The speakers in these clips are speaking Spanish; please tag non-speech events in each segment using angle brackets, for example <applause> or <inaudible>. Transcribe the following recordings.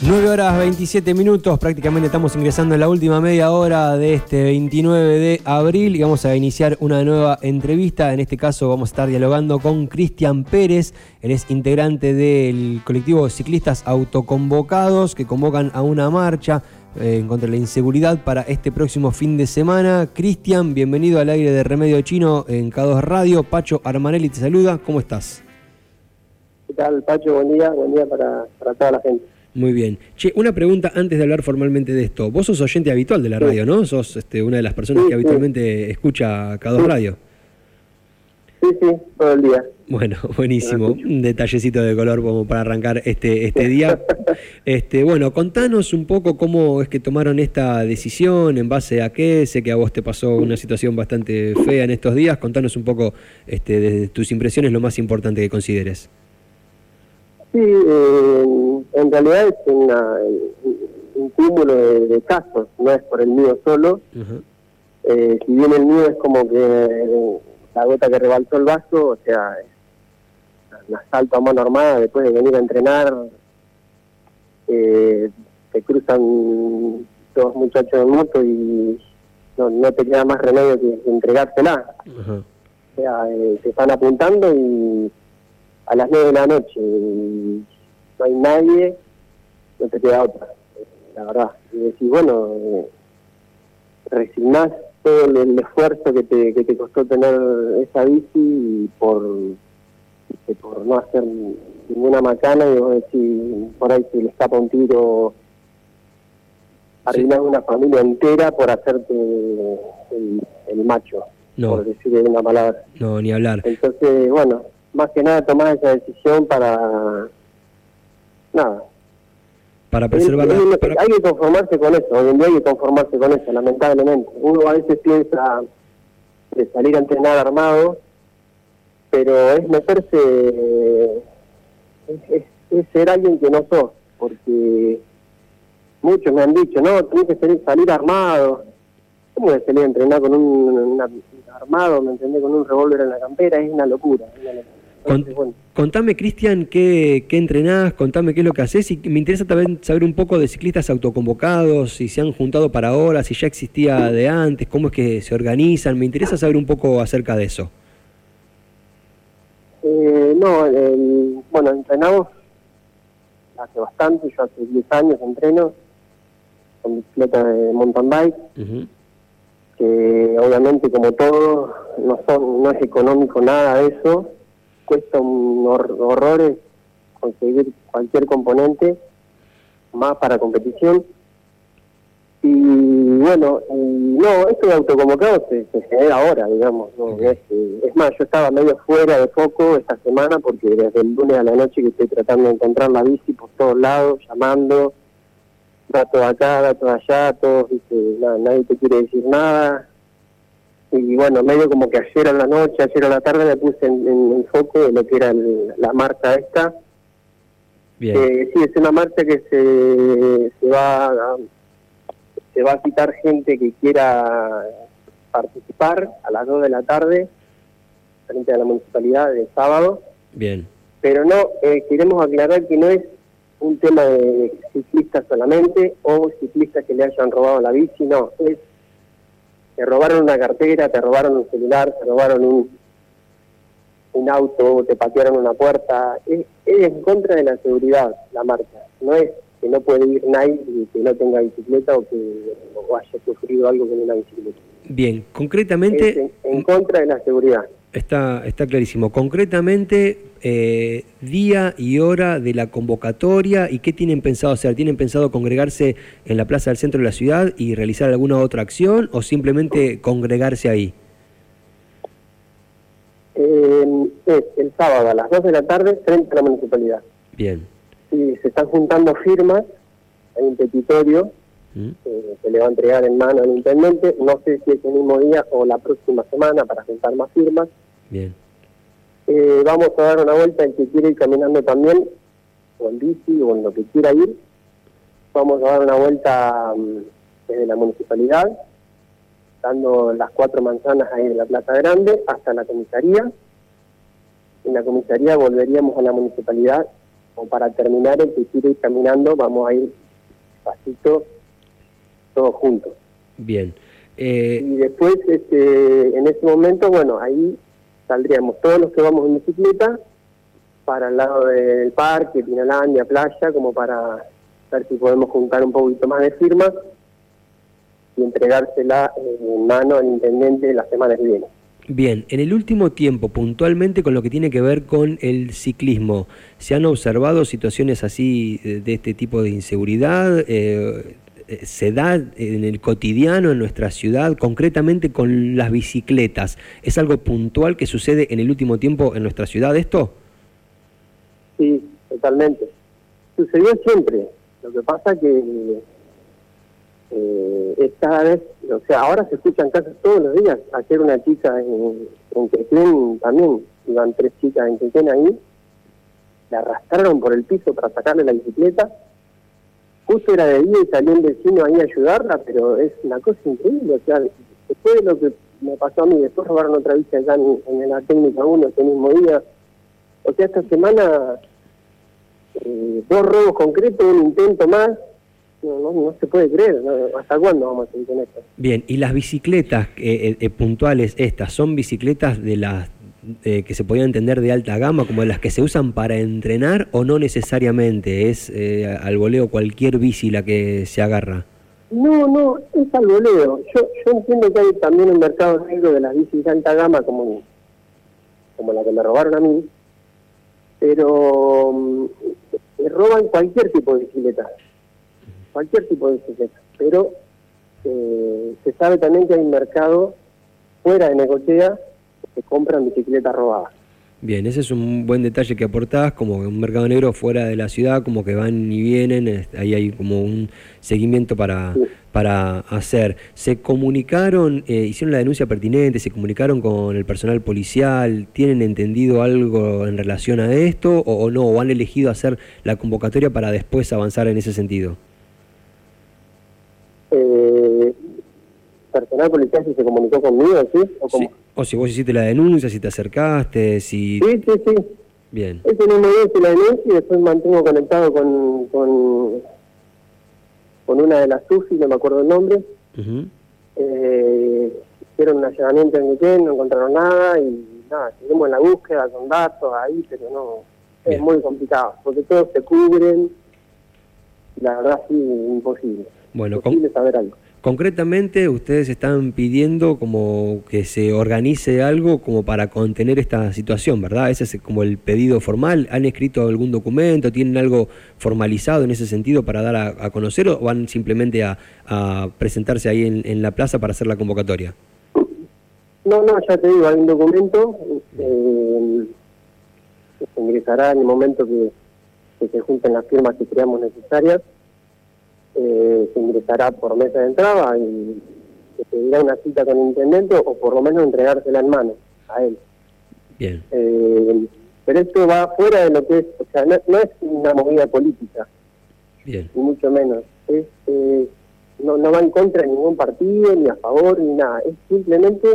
9 horas 27 minutos, prácticamente estamos ingresando en la última media hora de este 29 de abril y vamos a iniciar una nueva entrevista. En este caso vamos a estar dialogando con Cristian Pérez, él es integrante del colectivo Ciclistas Autoconvocados que convocan a una marcha eh, en contra de la inseguridad para este próximo fin de semana. Cristian, bienvenido al aire de Remedio Chino en K2 Radio. Pacho Armanelli te saluda, ¿cómo estás? ¿Qué tal, Pacho? Buen día, buen día para, para toda la gente. Muy bien. Che, una pregunta antes de hablar formalmente de esto. Vos sos oyente habitual de la radio, ¿no? Sos este, una de las personas que habitualmente escucha K2 Radio. Sí, sí, todo el día. Bueno, <laughs> buenísimo. Un detallecito de color como para arrancar este, este día. <laughs> Este, bueno, contanos un poco cómo es que tomaron esta decisión, en base a qué. Sé que a vos te pasó una situación bastante fea en estos días. Contanos un poco este, de tus impresiones, lo más importante que consideres. Sí, eh, en realidad es una, un cúmulo de, casos, no es por el mío solo. eh, si bien el mío es como que la gota que rebaltó el vaso, o sea, un asalto a mano armada después de venir a entrenar, eh, te cruzan dos muchachos en moto y no, no te queda más remedio que, entregársela. O sea, eh, te están apuntando y a las nueve de la noche y no hay nadie, no te queda otra, la verdad. Y decís, bueno, eh, resignás todo el, esfuerzo que te, que te costó tener esa bici por, por no hacer ninguna macana y vos decís, por ahí se le escapa un tiro, arruinar una familia entera por hacerte el, macho, por decir una palabra. No, ni hablar. Entonces, bueno, más que nada tomar esa decisión para nada para preservar hay que conformarse con eso hoy en día hay que conformarse con eso lamentablemente uno a veces piensa de salir a entrenar armado pero es meterse es, ser alguien que no sos porque muchos me han dicho no tienes que salir, salir armado ¿Cómo voy a salir a entrenar con un armado, me entendés, con un revólver en la campera? Es una locura. Es una locura. Contame, Cristian, ¿qué, ¿qué, entrenás? Contame qué es lo que haces. Y me interesa también saber un poco de ciclistas autoconvocados, si se han juntado para ahora, si ya existía de antes, cómo es que se organizan. Me interesa saber un poco acerca de eso. Eh, no, bueno, entrenamos hace bastante, yo hace 10 años entreno con bicicleta de mountain bike, que obviamente como todo no, son, no es económico nada de eso, cuesta un horrores conseguir cualquier componente, más para competición. Y bueno, no, esto de autoconvocado se, se genera ahora, digamos. es, más, yo estaba medio fuera de foco esta semana porque desde el lunes a la noche que estoy tratando de encontrar la bici por todos lados, llamando, datos acá, datos allá, todos, nadie te quiere decir nada, y bueno, medio como que ayer a la noche, ayer a la tarde me puse en, en, foco de lo que era la marcha esta. Bien. Eh, sí, es una marcha que se, se va a, se va a quitar gente que quiera participar a las 2 de la tarde frente a la municipalidad de sábado. Bien. Pero no, eh, queremos aclarar que no es un tema de ciclistas solamente o ciclistas que le hayan robado la bici, no, es te robaron una cartera, te robaron un celular, te robaron un, un auto, te patearon una puerta. Es, en contra de la seguridad la marcha. No es que no puede ir nadie que no tenga bicicleta o que haya sufrido algo con una bicicleta. Bien, concretamente... en contra de la seguridad. Está, está clarísimo. Concretamente, eh, día y hora de la convocatoria y qué tienen pensado hacer. ¿Tienen pensado congregarse en la plaza del centro de la ciudad y realizar alguna otra acción o simplemente congregarse ahí? es el sábado a las 2 de la tarde frente a la municipalidad. Bien. Sí, se están juntando firmas, hay un petitorio ¿Mm? Eh, se le va a entregar en mano al intendente. No sé si es el mismo día o la próxima semana para juntar más firmas. Bien. Eh, vamos a dar una vuelta el que quiere ir caminando también, o en bici o en lo que quiera ir. Vamos a dar una vuelta mm, desde la municipalidad, dando las cuatro manzanas ahí en la Plaza Grande hasta la comisaría. En la comisaría volveríamos a la municipalidad como para terminar el que quiere ir caminando, vamos a ir pasito todos juntos. Bien. Eh, y después, este, en ese momento, bueno, ahí saldríamos todos los que vamos en bicicleta para el lado del parque, Pinalandia, playa, como para ver si podemos juntar un poquito más de firmas y entregársela en mano al intendente la semana que viene. Bien, en el último tiempo, puntualmente con lo que tiene que ver con el ciclismo, ¿se han observado situaciones así de este tipo de inseguridad? Eh, ¿Se da en el cotidiano en nuestra ciudad, concretamente con las bicicletas? ¿Es algo puntual que sucede en el último tiempo en nuestra ciudad esto? Sí, totalmente. Sucedió siempre. Lo que pasa que eh, es cada vez, o sea, ahora se escuchan casi todos los días. Ayer una chica en, en también, iban tres chicas en Quequén ahí, la arrastraron por el piso para sacarle la bicicleta. Justo era de día y salió un vecino ahí a ayudarla, pero es una cosa increíble. O sea, después de lo que me pasó a mí, después robaron otra bici allá en, en la técnica 1 ese mismo día. O sea, esta semana eh, dos robos concretos, un intento más, no, no, se puede creer. ¿Hasta cuándo vamos a seguir con esto? Bien, ¿y las bicicletas eh, eh, puntuales estas son bicicletas de las eh, que se podían entender de alta gama, como las que se usan para entrenar o no necesariamente? ¿Es al voleo cualquier bici la que se agarra? No, no, es al voleo. Yo, yo entiendo que hay también un mercado negro de las bicis de alta gama como, como la que me robaron a mí, pero mm, roban cualquier tipo de bicicleta cualquier tipo de bicicleta. Pero eh, se sabe también que hay un mercado fuera de Necochea que compran bicicletas robadas. Bien, ese es un buen detalle que aportás, como un mercado negro fuera de la ciudad, como que van y vienen, ahí hay como un seguimiento para, para hacer. ¿Se comunicaron, eh, hicieron la denuncia pertinente, se comunicaron con el personal policial, tienen entendido algo en relación a esto o, o no, o han elegido hacer la convocatoria para después avanzar en ese sentido? eh, personal policial si se comunicó conmigo, ¿sí? ¿O, si vos hiciste la denuncia, si te acercaste, si... Sí, sí, sí. Bien. Ese mismo día hice la denuncia y después mantengo conectado con, con, con una de las UFI, no me acuerdo el nombre. eh, hicieron un allanamiento en Guillén, no encontraron nada y nada, seguimos en la búsqueda con datos ahí, pero no, es muy complicado, porque todos se cubren, la verdad sí, imposible. Bueno, concretamente ustedes están pidiendo como que se organice algo como para contener esta situación, ¿verdad? Ese es como el pedido formal. ¿Han escrito algún documento? ¿Tienen algo formalizado en ese sentido para dar a, conocer o van simplemente a, presentarse ahí en, la plaza para hacer la convocatoria? No, no, ya te digo, hay un documento eh, que se ingresará en el momento que, que se junten las firmas que creamos necesarias eh, se ingresará por mesa de entrada y se pedirá una cita con el intendente o por lo menos entregársela en mano a él. Bien. Eh, pero esto va fuera de lo que es, o sea, no, es una movida política, Bien. ni mucho menos. Es, eh, no, no va en contra de ningún partido, ni a favor, ni nada. Es simplemente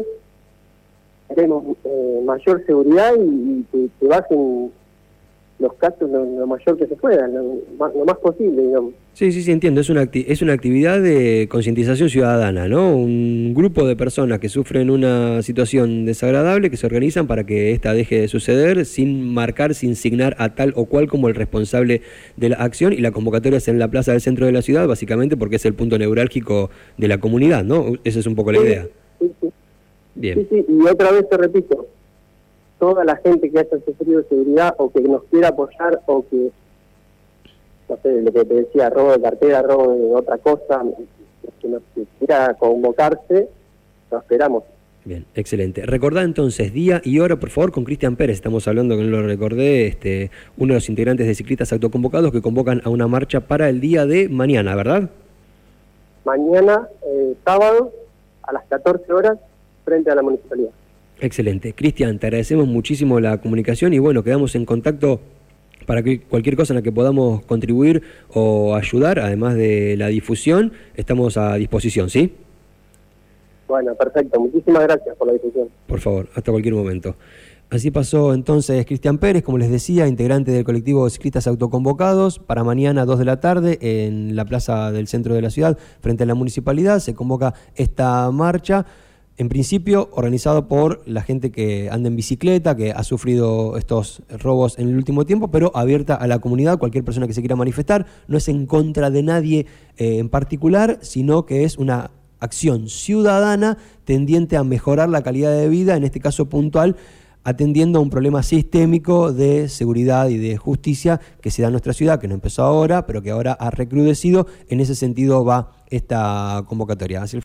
queremos eh, mayor seguridad y, que, que bajen los casos lo, mayor que se pueda, lo, más posible, digamos. Sí, sí, sí, entiendo. Es una, es una actividad de concientización ciudadana, ¿no? Un grupo de personas que sufren una situación desagradable que se organizan para que esta deje de suceder sin marcar, sin signar a tal o cual como el responsable de la acción y la convocatoria es en la plaza del centro de la ciudad, básicamente porque es el punto neurálgico de la comunidad, ¿no? Esa es un poco la idea. Sí, sí. Bien. Sí, sí, y otra vez te repito, toda la gente que haya sufrido seguridad o que nos quiera apoyar o que, no sé, lo que te decía, robo de cartera, robo de otra cosa, que nos quiera convocarse, lo esperamos. Bien, excelente. Recordá entonces día y hora, por favor, con Cristian Pérez. Estamos hablando, que no lo recordé, este, uno de los integrantes de Ciclistas Autoconvocados que convocan a una marcha para el día de mañana, ¿verdad? Mañana, eh, sábado, a las 14 horas, frente a la municipalidad. Excelente. Cristian, te agradecemos muchísimo la comunicación y bueno, quedamos en contacto para que cualquier cosa en la que podamos contribuir o ayudar, además de la difusión, estamos a disposición, ¿sí? Bueno, perfecto. Muchísimas gracias por la difusión. Por favor, hasta cualquier momento. Así pasó entonces Cristian Pérez, como les decía, integrante del colectivo de ciclistas autoconvocados. Para mañana, 2 de la tarde, en la plaza del centro de la ciudad, frente a la municipalidad, se convoca esta marcha. En principio, organizado por la gente que anda en bicicleta, que ha sufrido estos robos en el último tiempo, pero abierta a la comunidad, cualquier persona que se quiera manifestar. No es en contra de nadie eh, en particular, sino que es una acción ciudadana tendiente a mejorar la calidad de vida, en este caso puntual, atendiendo a un problema sistémico de seguridad y de justicia que se da en nuestra ciudad, que no empezó ahora, pero que ahora ha recrudecido. En ese sentido va esta convocatoria.